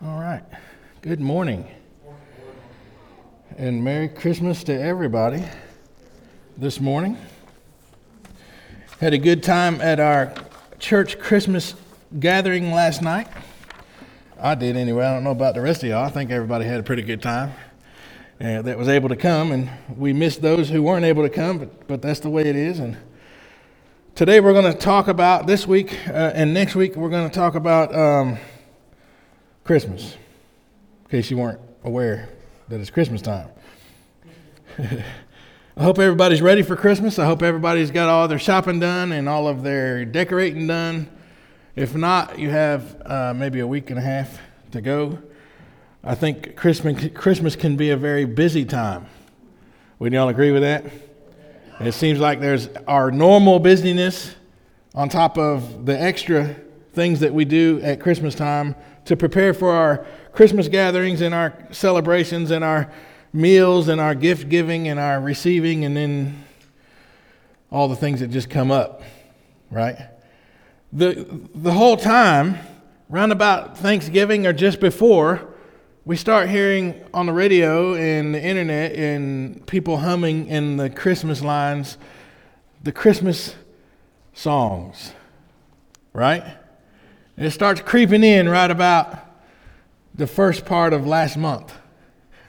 All right. Good morning. And Merry Christmas to everybody this morning. Had a good time at our church Christmas gathering last night. I did anyway. I don't know about the rest of y'all. I think everybody had a pretty good time uh, that was able to come. And we missed those who weren't able to come, but, but that's the way it is. And today we're going to talk about, this week uh, and next week, we're going to talk about. Um, Christmas, in case you weren't aware that it's Christmas time. I hope everybody's ready for Christmas. I hope everybody's got all their shopping done and all of their decorating done. If not, you have uh, maybe a week and a half to go. I think Christmas, Christmas can be a very busy time. Would y'all agree with that? It seems like there's our normal busyness on top of the extra things that we do at Christmas time to prepare for our Christmas gatherings and our celebrations and our meals and our gift giving and our receiving and then all the things that just come up, right? The, the whole time, round about Thanksgiving or just before, we start hearing on the radio and the internet and people humming in the Christmas lines the Christmas songs, right? It starts creeping in right about the first part of last month,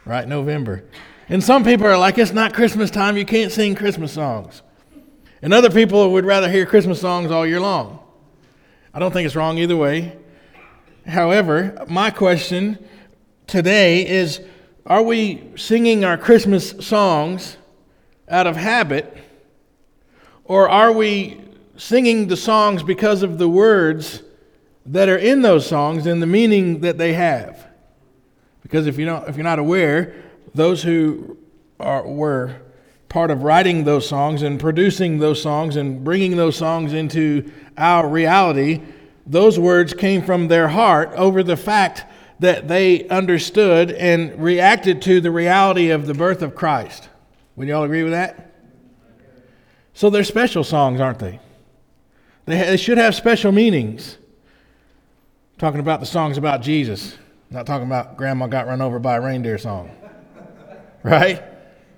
right? November. And some people are like, it's not Christmas time, you can't sing Christmas songs. And other people would rather hear Christmas songs all year long. I don't think it's wrong either way. However, my question today is are we singing our Christmas songs out of habit, or are we singing the songs because of the words that are in those songs and the meaning that they have. Because if, you don't, if you're not aware, those who are, were part of writing those songs and producing those songs and bringing those songs into our reality, those words came from their heart over the fact that they understood and reacted to the reality of the birth of Christ. Would you all agree with that? So they're special songs, aren't they? They, they should have special meanings talking about the songs about Jesus, not talking about Grandma got run over by a reindeer song. Right?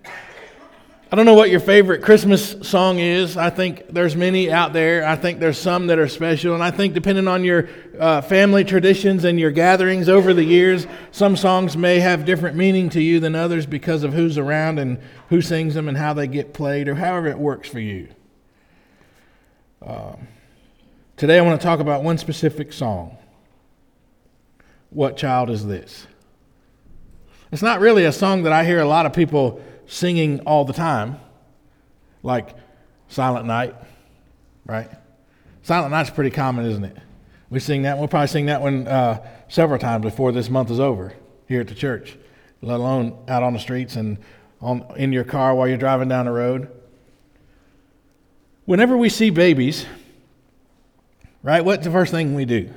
I don't know what your favorite Christmas song is. I think there's many out there. I think there's some that are special. And I think, depending on your uh, family traditions and your gatherings over the years, some songs may have different meaning to you than others because of who's around and who sings them and how they get played or however it works for you. Uh, today, I want to talk about one specific song. What Child Is This? It's not really a song that I hear a lot of people singing all the time, like Silent Night, right? Silent Night's pretty common, isn't it? We sing that. We'll probably sing that one uh, several times before this month is over here at the church, let alone out on the streets and on, in your car while you're driving down the road. Whenever we see babies, right, what's the first thing we do?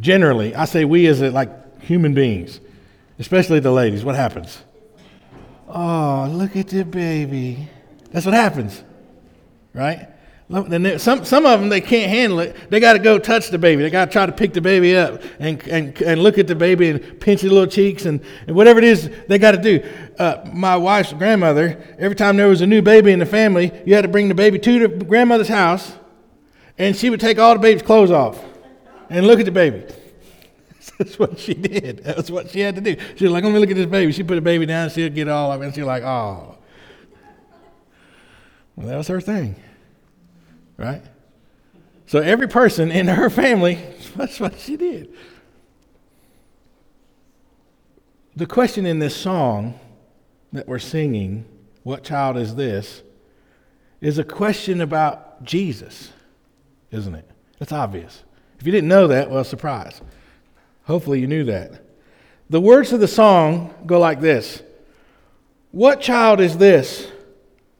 Generally, I say we as a, like human beings, especially the ladies, what happens? Oh, look at the baby. That's what happens, right? Some, some of them, they can't handle it. They got to go touch the baby. They got to try to pick the baby up and, and, and look at the baby and pinch his little cheeks and, and whatever it is they got to do. Uh, my wife's grandmother, every time there was a new baby in the family, you had to bring the baby to the grandmother's house and she would take all the baby's clothes off and look at the baby. That's what she did. That's what she had to do. She was like, let me look at this baby. She put the baby down, she'd get all of it, and she's like, oh. Well, that was her thing, right? So every person in her family, that's what she did. The question in this song that we're singing, What Child Is This? is a question about Jesus, isn't it? It's obvious. If you didn't know that, well, surprise. Hopefully you knew that. The words of the song go like this What child is this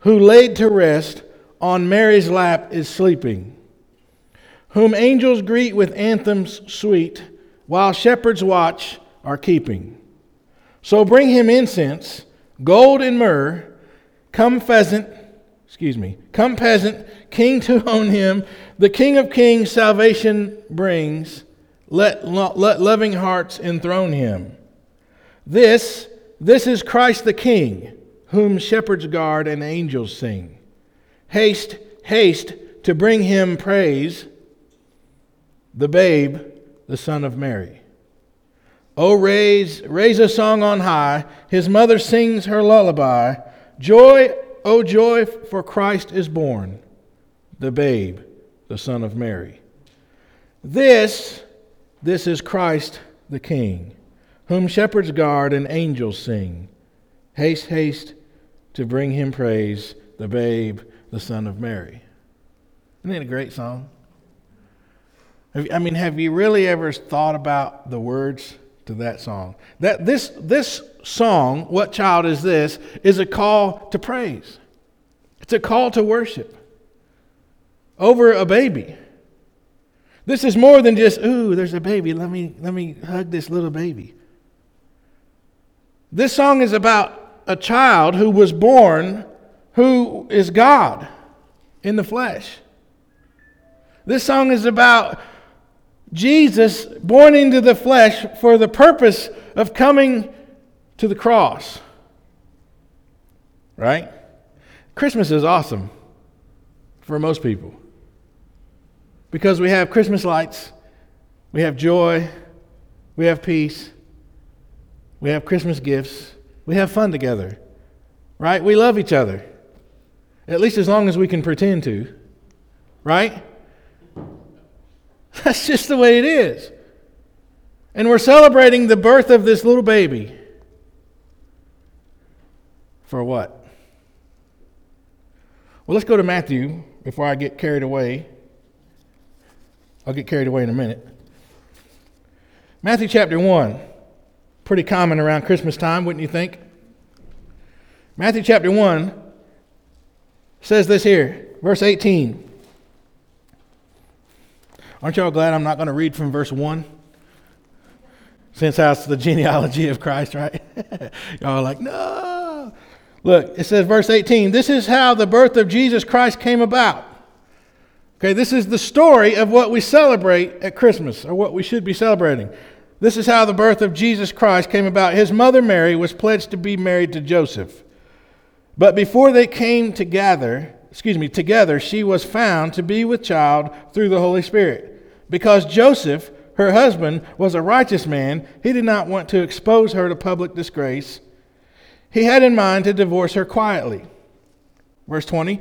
who laid to rest on Mary's lap is sleeping, whom angels greet with anthems sweet, while shepherds watch are keeping? So bring him incense, gold and myrrh, come pheasant, excuse me, come peasant, king to own him, the King of kings salvation brings Let, let loving hearts enthrone him. This, this is Christ the King, whom shepherds guard and angels sing. Haste, haste to bring him praise, the babe, the Son of Mary. Oh, raise, raise a song on high. His mother sings her lullaby. Joy, oh, joy, for Christ is born, the babe, the Son of Mary. This, this is Christ the King, whom shepherds guard and angels sing. Haste, haste to bring him praise, the babe, the Son of Mary. Isn't it a great song? I mean, have you really ever thought about the words to that song? That this this song, "What Child Is This," is a call to praise. It's a call to worship over a baby. This is more than just, ooh, there's a baby. Let me, let me hug this little baby. This song is about a child who was born who is God in the flesh. This song is about Jesus born into the flesh for the purpose of coming to the cross. Right? Christmas is awesome for most people because we have Christmas lights, we have joy, we have peace, we have Christmas gifts, we have fun together, right? We love each other, at least as long as we can pretend to, right? That's just the way it is. And we're celebrating the birth of this little baby. For what? Well, let's go to Matthew before I get carried away. I'll get carried away in a minute. Matthew chapter 1. Pretty common around Christmas time, wouldn't you think? Matthew chapter 1 says this here, verse 18. Aren't y'all glad I'm not going to read from verse 1? Since that's the genealogy of Christ, right? y'all are like, no. Look, it says, verse 18, this is how the birth of Jesus Christ came about. Okay, this is the story of what we celebrate at Christmas, or what we should be celebrating. This is how the birth of Jesus Christ came about. His mother Mary was pledged to be married to Joseph. But before they came together, excuse me, together, she was found to be with child through the Holy Spirit. Because Joseph, her husband, was a righteous man, he did not want to expose her to public disgrace. He had in mind to divorce her quietly. Verse 20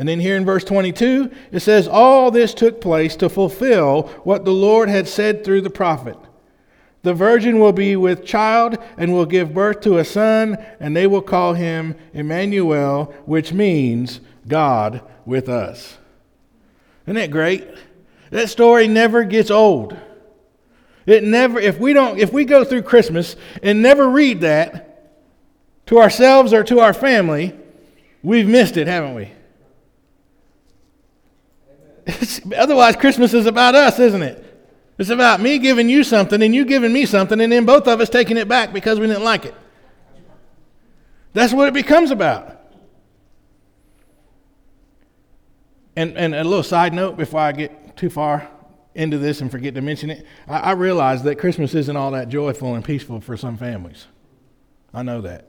And then here in verse 22, it says, All this took place to fulfill what the Lord had said through the prophet. The virgin will be with child and will give birth to a son, and they will call him Emmanuel, which means God with us. Isn't that great? That story never gets old. It never, if we don't, if we go through Christmas and never read that to ourselves or to our family, we've missed it, haven't we? Otherwise, Christmas is about us, isn't it? It's about me giving you something and you giving me something, and then both of us taking it back because we didn't like it. That's what it becomes about. And, and a little side note before I get too far into this and forget to mention it, I, I realize that Christmas isn't all that joyful and peaceful for some families. I know that.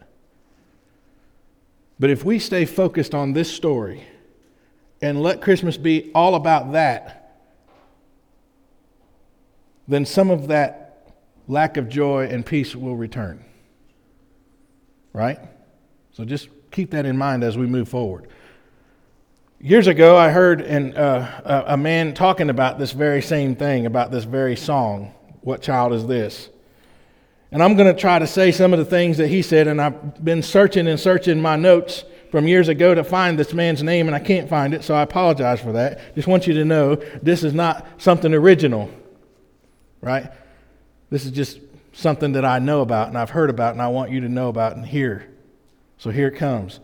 But if we stay focused on this story, and let Christmas be all about that, then some of that lack of joy and peace will return. Right? So just keep that in mind as we move forward. Years ago, I heard an, uh, a man talking about this very same thing, about this very song, What Child Is This? And I'm going to try to say some of the things that he said, and I've been searching and searching my notes from years ago to find this man's name, and I can't find it, so I apologize for that. Just want you to know this is not something original, right? This is just something that I know about and I've heard about and I want you to know about and hear. So here it comes.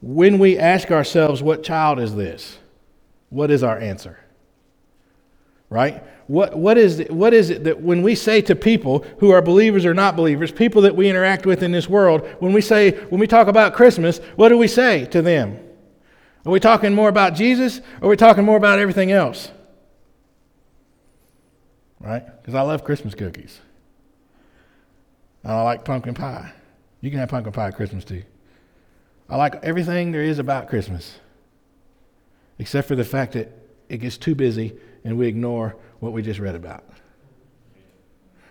When we ask ourselves, what child is this? What is our answer? Right? What, what, is, what is it that when we say to people who are believers or not believers, people that we interact with in this world, when we say, when we talk about Christmas, what do we say to them? Are we talking more about Jesus or are we talking more about everything else? Right? Because I love Christmas cookies. And I like pumpkin pie. You can have pumpkin pie at Christmas too. I like everything there is about Christmas, except for the fact that it gets too busy and we ignore what we just read about.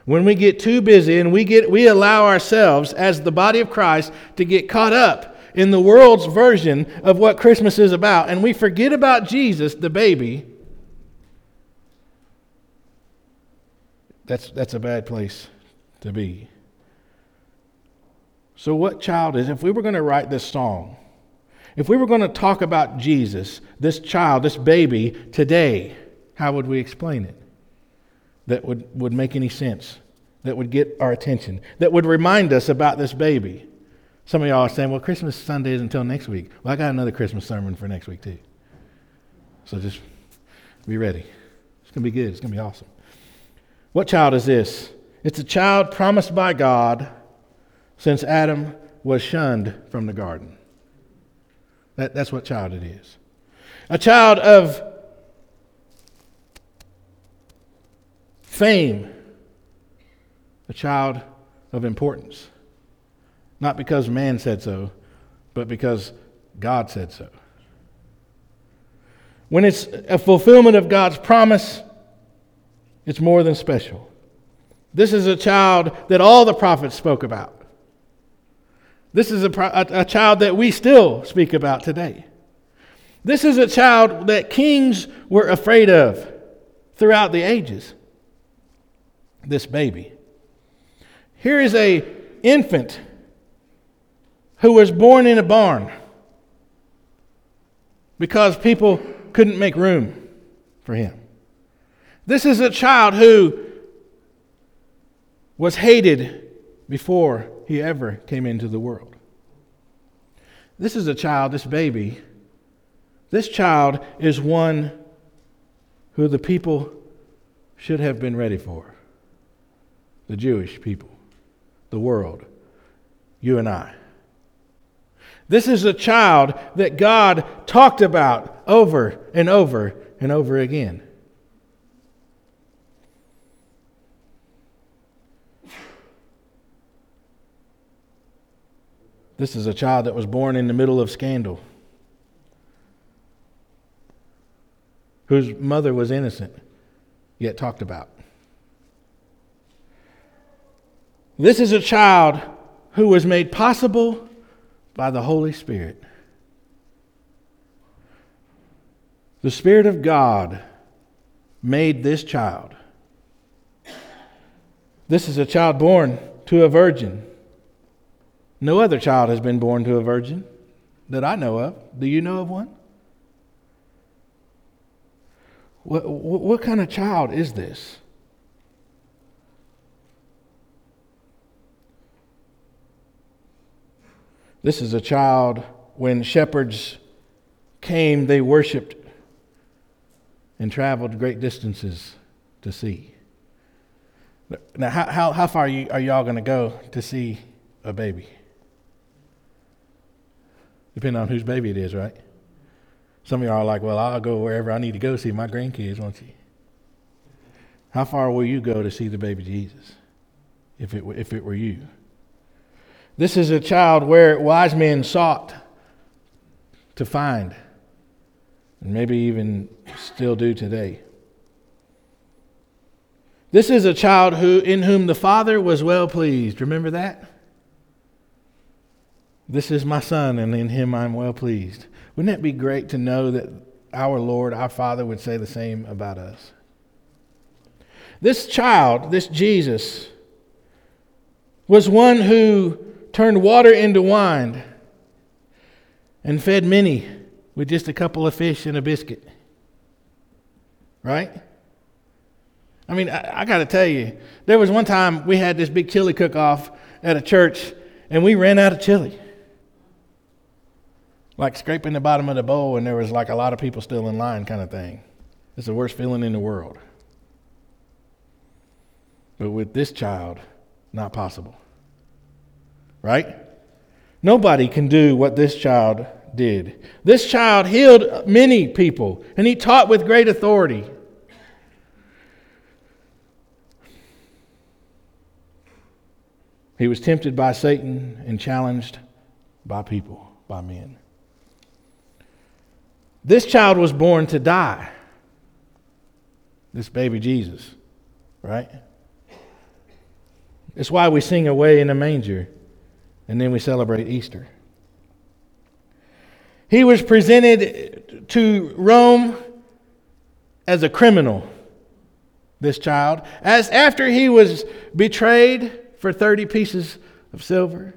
When we get too busy and we, get, we allow ourselves, as the body of Christ, to get caught up in the world's version of what Christmas is about, and we forget about Jesus, the baby, that's, that's a bad place to be. So, what child is, if we were going to write this song, if we were going to talk about Jesus, this child, this baby, today, how would we explain it? That would, would make any sense, that would get our attention, that would remind us about this baby. Some of y'all are saying, well, Christmas Sunday is until next week. Well, I got another Christmas sermon for next week, too. So just be ready. It's going to be good. It's going to be awesome. What child is this? It's a child promised by God since Adam was shunned from the garden. That, that's what child it is. A child of fame, a child of importance. Not because man said so, but because God said so. When it's a fulfillment of God's promise, it's more than special. This is a child that all the prophets spoke about. This is a, a, a, child that we still speak about today. This is a child that kings were afraid of throughout the ages. This baby. Here is a infant who was born in a barn because people couldn't make room for him. This is a child who was hated before he ever came into the world. This is a child, this baby. This child is one who the people should have been ready for the Jewish people, the world, you and I. This is a child that God talked about over and over and over again. This is a child that was born in the middle of scandal, whose mother was innocent, yet talked about. This is a child who was made possible by the Holy Spirit. The Spirit of God made this child. This is a child born to a virgin. No other child has been born to a virgin that I know of. Do you know of one? What, what, kind of child is this? This is a child when shepherds came, they worshiped and traveled great distances to see. Now, how, how, how far are, you, are y'all going to go to see a baby? Depending on whose baby it is, right? Some of y'all are like, well, I'll go wherever I need to go see my grandkids, won't you? How far will you go to see the baby Jesus if it, if it were you? This is a child where wise men sought to find, and maybe even still do today. This is a child who, in whom the Father was well pleased. Remember that? This is my son, and in him I'm well pleased. Wouldn't that be great to know that our Lord, our Father, would say the same about us? This child, this Jesus, was one who turned water into wine and fed many with just a couple of fish and a biscuit. Right? I mean, I, I got to tell you, there was one time we had this big chili cook off at a church, and we ran out of chili. Like scraping the bottom of the bowl, and there was like a lot of people still in line, kind of thing. It's the worst feeling in the world. But with this child, not possible. Right? Nobody can do what this child did. This child healed many people, and he taught with great authority. He was tempted by Satan and challenged by people, by men. This child was born to die. This baby Jesus, right? It's why we sing Away in a Manger and then we celebrate Easter. He was presented to Rome as a criminal, this child, as after he was betrayed for 30 pieces of silver.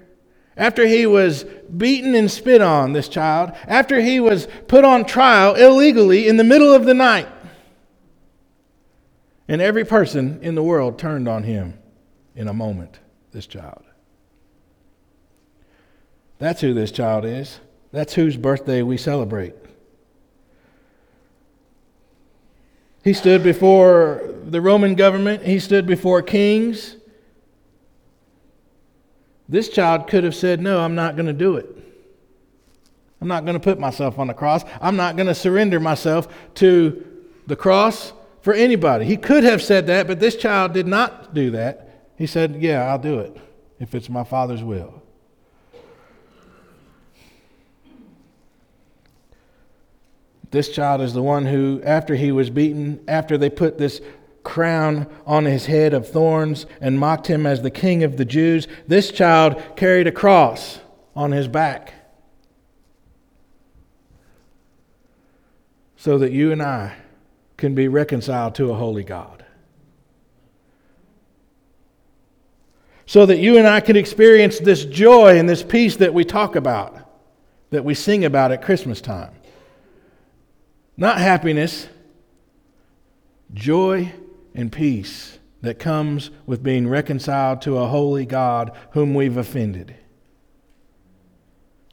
After he was beaten and spit on, this child, after he was put on trial illegally in the middle of the night, and every person in the world turned on him in a moment, this child. That's who this child is. That's whose birthday we celebrate. He stood before the Roman government, he stood before kings. This child could have said, No, I'm not going to do it. I'm not going to put myself on the cross. I'm not going to surrender myself to the cross for anybody. He could have said that, but this child did not do that. He said, Yeah, I'll do it if it's my Father's will. This child is the one who, after he was beaten, after they put this crown on his head of thorns and mocked him as the king of the Jews, this child carried a cross on his back. So that you and I can be reconciled to a holy God. So that you and I can experience this joy and this peace that we talk about, that we sing about at Christmas time. Not happiness, joy and peace that comes with being reconciled to a holy God whom we've offended.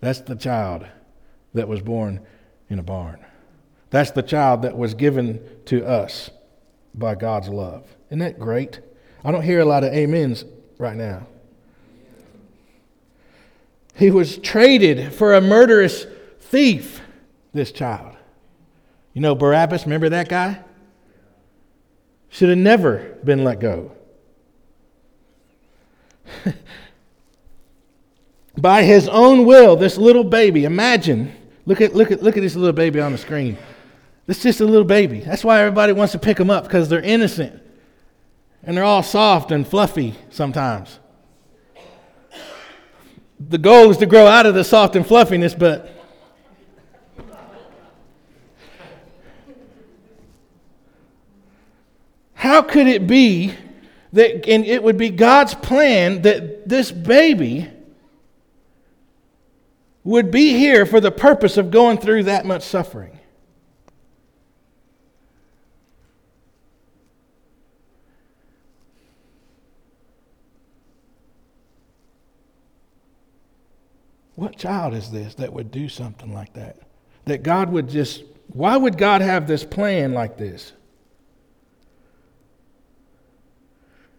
That's the child that was born in a barn. That's the child that was given to us by God's love. Isn't that great? I don't hear a lot of amens right now. He was traded for a murderous thief, this child. You know Barabbas, remember that guy? Should have never been let go. By his own will, this little baby, imagine, look at, look, at, look at this little baby on the screen. This just a little baby. That's why everybody wants to pick them up because they're innocent and they're all soft and fluffy sometimes. The goal is to grow out of the soft and fluffiness, but How could it be that, and it would be God's plan that this baby would be here for the purpose of going through that much suffering? What child is this that would do something like that? That God would just, why would God have this plan like this?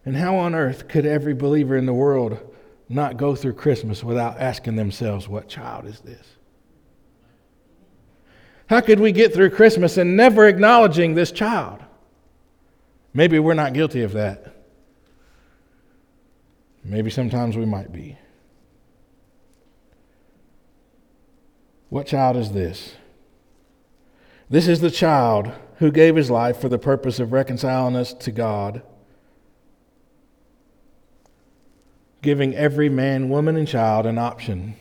And how on earth could every believer in the world not go through Christmas without asking themselves, What child is this? How could we get through Christmas and never acknowledging this child? Maybe we're not guilty of that. Maybe sometimes we might be. What child is this? This is the child who gave his life for the purpose of reconciling us to God giving every man, woman, and child an option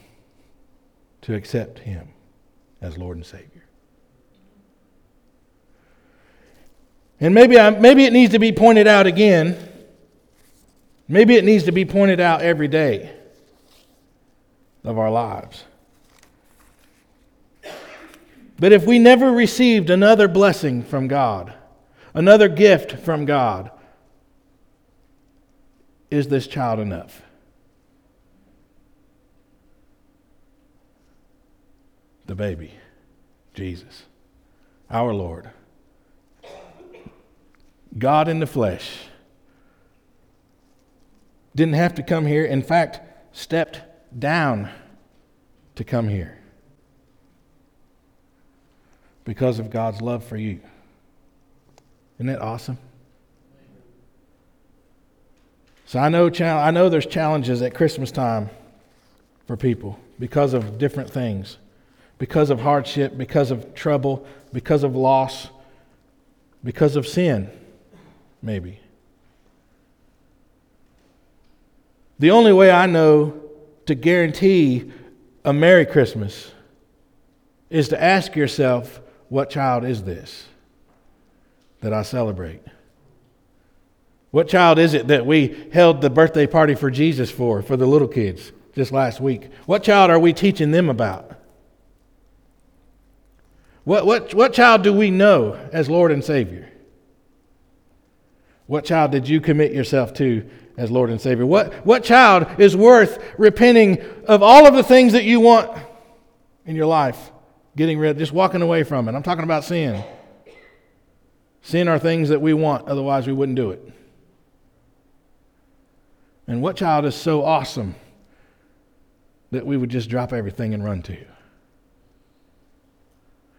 to accept Him as Lord and Savior. And maybe, I, maybe it needs to be pointed out again. Maybe it needs to be pointed out every day of our lives. But if we never received another blessing from God, another gift from God, is this child enough? The baby, Jesus, our Lord. God in the flesh. Didn't have to come here. In fact, stepped down to come here because of God's love for you. Isn't that awesome? So I know, I know there's challenges at Christmas time for people because of different things, because of hardship, because of trouble, because of loss, because of sin, maybe. The only way I know to guarantee a Merry Christmas is to ask yourself, what child is this that I celebrate? What child is it that we held the birthday party for Jesus for, for the little kids, just last week? What child are we teaching them about? What, what, what child do we know as Lord and Savior? What child did you commit yourself to as Lord and Savior? What, what child is worth repenting of all of the things that you want in your life? Getting rid, just walking away from it. I'm talking about sin. Sin are things that we want, otherwise, we wouldn't do it. And what child is so awesome that we would just drop everything and run to?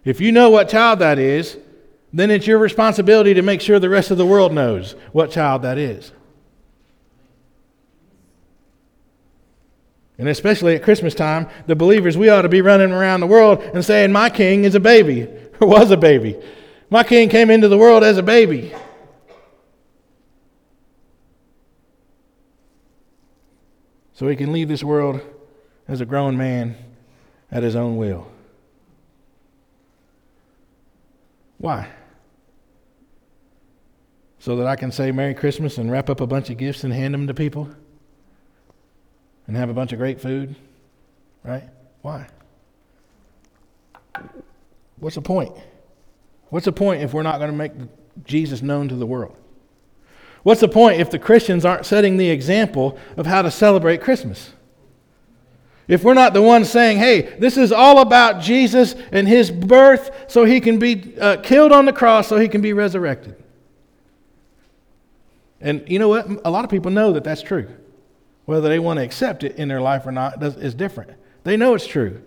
If you know what child that is, then it's your responsibility to make sure the rest of the world knows what child that is. And especially at Christmas time, the believers, we ought to be running around the world and saying, My king is a baby, or was a baby. My king came into the world as a baby. So he can leave this world as a grown man at his own will. Why? So that I can say Merry Christmas and wrap up a bunch of gifts and hand them to people? and have a bunch of great food, right? Why? What's the point? What's the point if we're not going to make Jesus known to the world? What's the point if the Christians aren't setting the example of how to celebrate Christmas? If we're not the ones saying, hey, this is all about Jesus and his birth so he can be uh, killed on the cross so he can be resurrected. And you know what? A lot of people know that that's true. Whether they want to accept it in their life or not is different. They know it's true.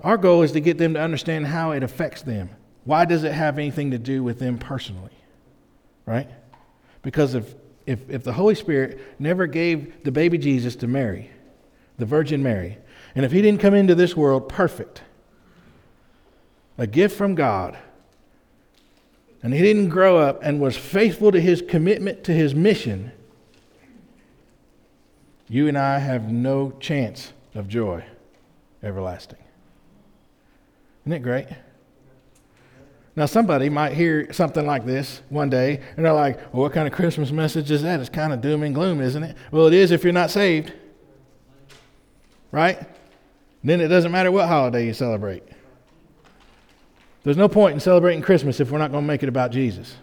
Our goal is to get them to understand how it affects them. Why does it have anything to do with them personally? Right? Because if, if, if the Holy Spirit never gave the baby Jesus to Mary, the Virgin Mary, and if he didn't come into this world perfect, a gift from God, and he didn't grow up and was faithful to his commitment to his mission, you and I have no chance of joy everlasting. Isn't it great? Now, somebody might hear something like this one day, and they're like, well, what kind of Christmas message is that? It's kind of doom and gloom, isn't it? Well, it is if you're not saved. Right? Then it doesn't matter what holiday you celebrate. There's no point in celebrating Christmas if we're not going to make it about Jesus.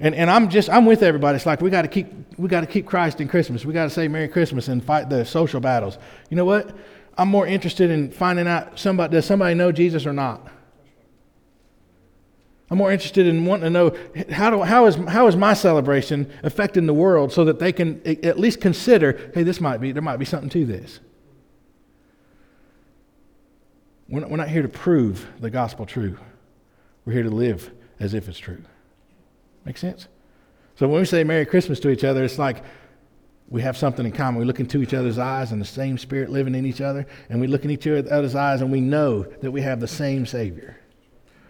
And, and I'm just I'm with everybody. It's like we got to keep we got to keep Christ in Christmas. We got to say Merry Christmas and fight the social battles. You know what? I'm more interested in finding out somebody does somebody know Jesus or not. I'm more interested in wanting to know how, do, how, is, how is my celebration affecting the world so that they can at least consider, hey, this might be, there might be something to this. We're not, we're not here to prove the gospel true. We're here to live as if it's true. Make sense? So when we say Merry Christmas to each other, it's like we have something in common. We look into each other's eyes and the same spirit living in each other, and we look in each other's eyes and we know that we have the same Savior.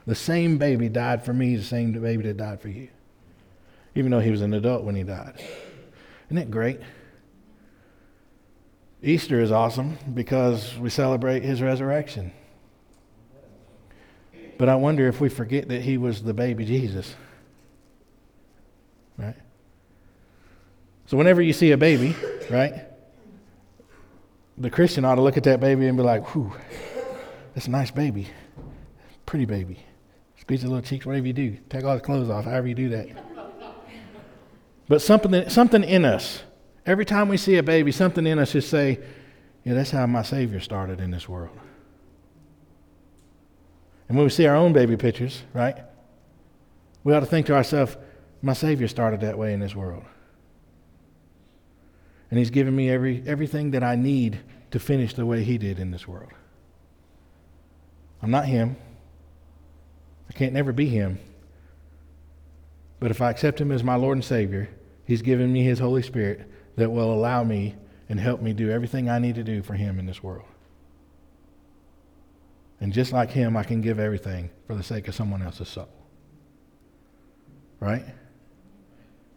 The same baby died for me, the same baby that died for you. Even though he was an adult when he died. Isn't that great? Easter is awesome because we celebrate his resurrection. But I wonder if we forget that he was the baby Jesus. Right? So whenever you see a baby, right, the Christian ought to look at that baby and be like, whew, that's a nice baby. Pretty baby. Squeeze the little cheeks, whatever you do. Take all the clothes off, however you do that. But something, something in us, every time we see a baby, something in us just say, yeah, that's how my Savior started in this world. And when we see our own baby pictures, right, we ought to think to ourselves, my Savior started that way in this world. And He's given me every, everything that I need to finish the way He did in this world. I'm not Him. I can't never be Him. But if I accept Him as my Lord and Savior, He's given me His Holy Spirit that will allow me and help me do everything I need to do for Him in this world. And just like Him, I can give everything for the sake of someone else's soul. Right?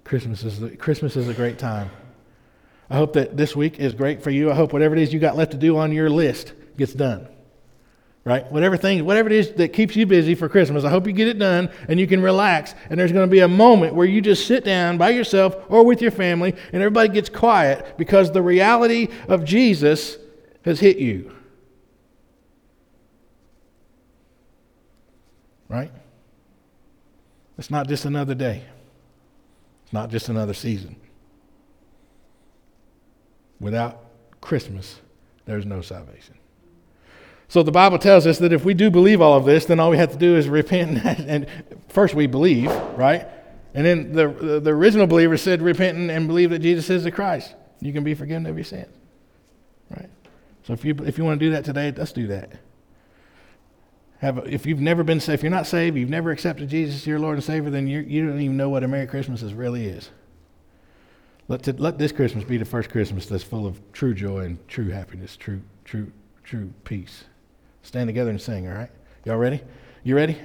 Christmas is, the, Christmas is a great time. I hope that this week is great for you. I hope whatever it is you got left to do on your list gets done right? Whatever thing, whatever it is that keeps you busy for Christmas, I hope you get it done and you can relax. And there's going to be a moment where you just sit down by yourself or with your family and everybody gets quiet because the reality of Jesus has hit you. Right? It's not just another day. It's not just another season. Without Christmas, there's no salvation. So the Bible tells us that if we do believe all of this, then all we have to do is repent. And first we believe, right? And then the, the original believer said, repent and believe that Jesus is the Christ. You can be forgiven of your sins, right? So if you, if you want to do that today, let's do that. Have a, if you've never been saved, if you're not saved, you've never accepted Jesus as your Lord and Savior, then you, you don't even know what a Merry Christmas is, really is. Let, to, let this Christmas be the first Christmas that's full of true joy and true happiness, true, true, true peace. Stand together and sing, all right? Y'all ready? You ready?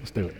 Let's do it.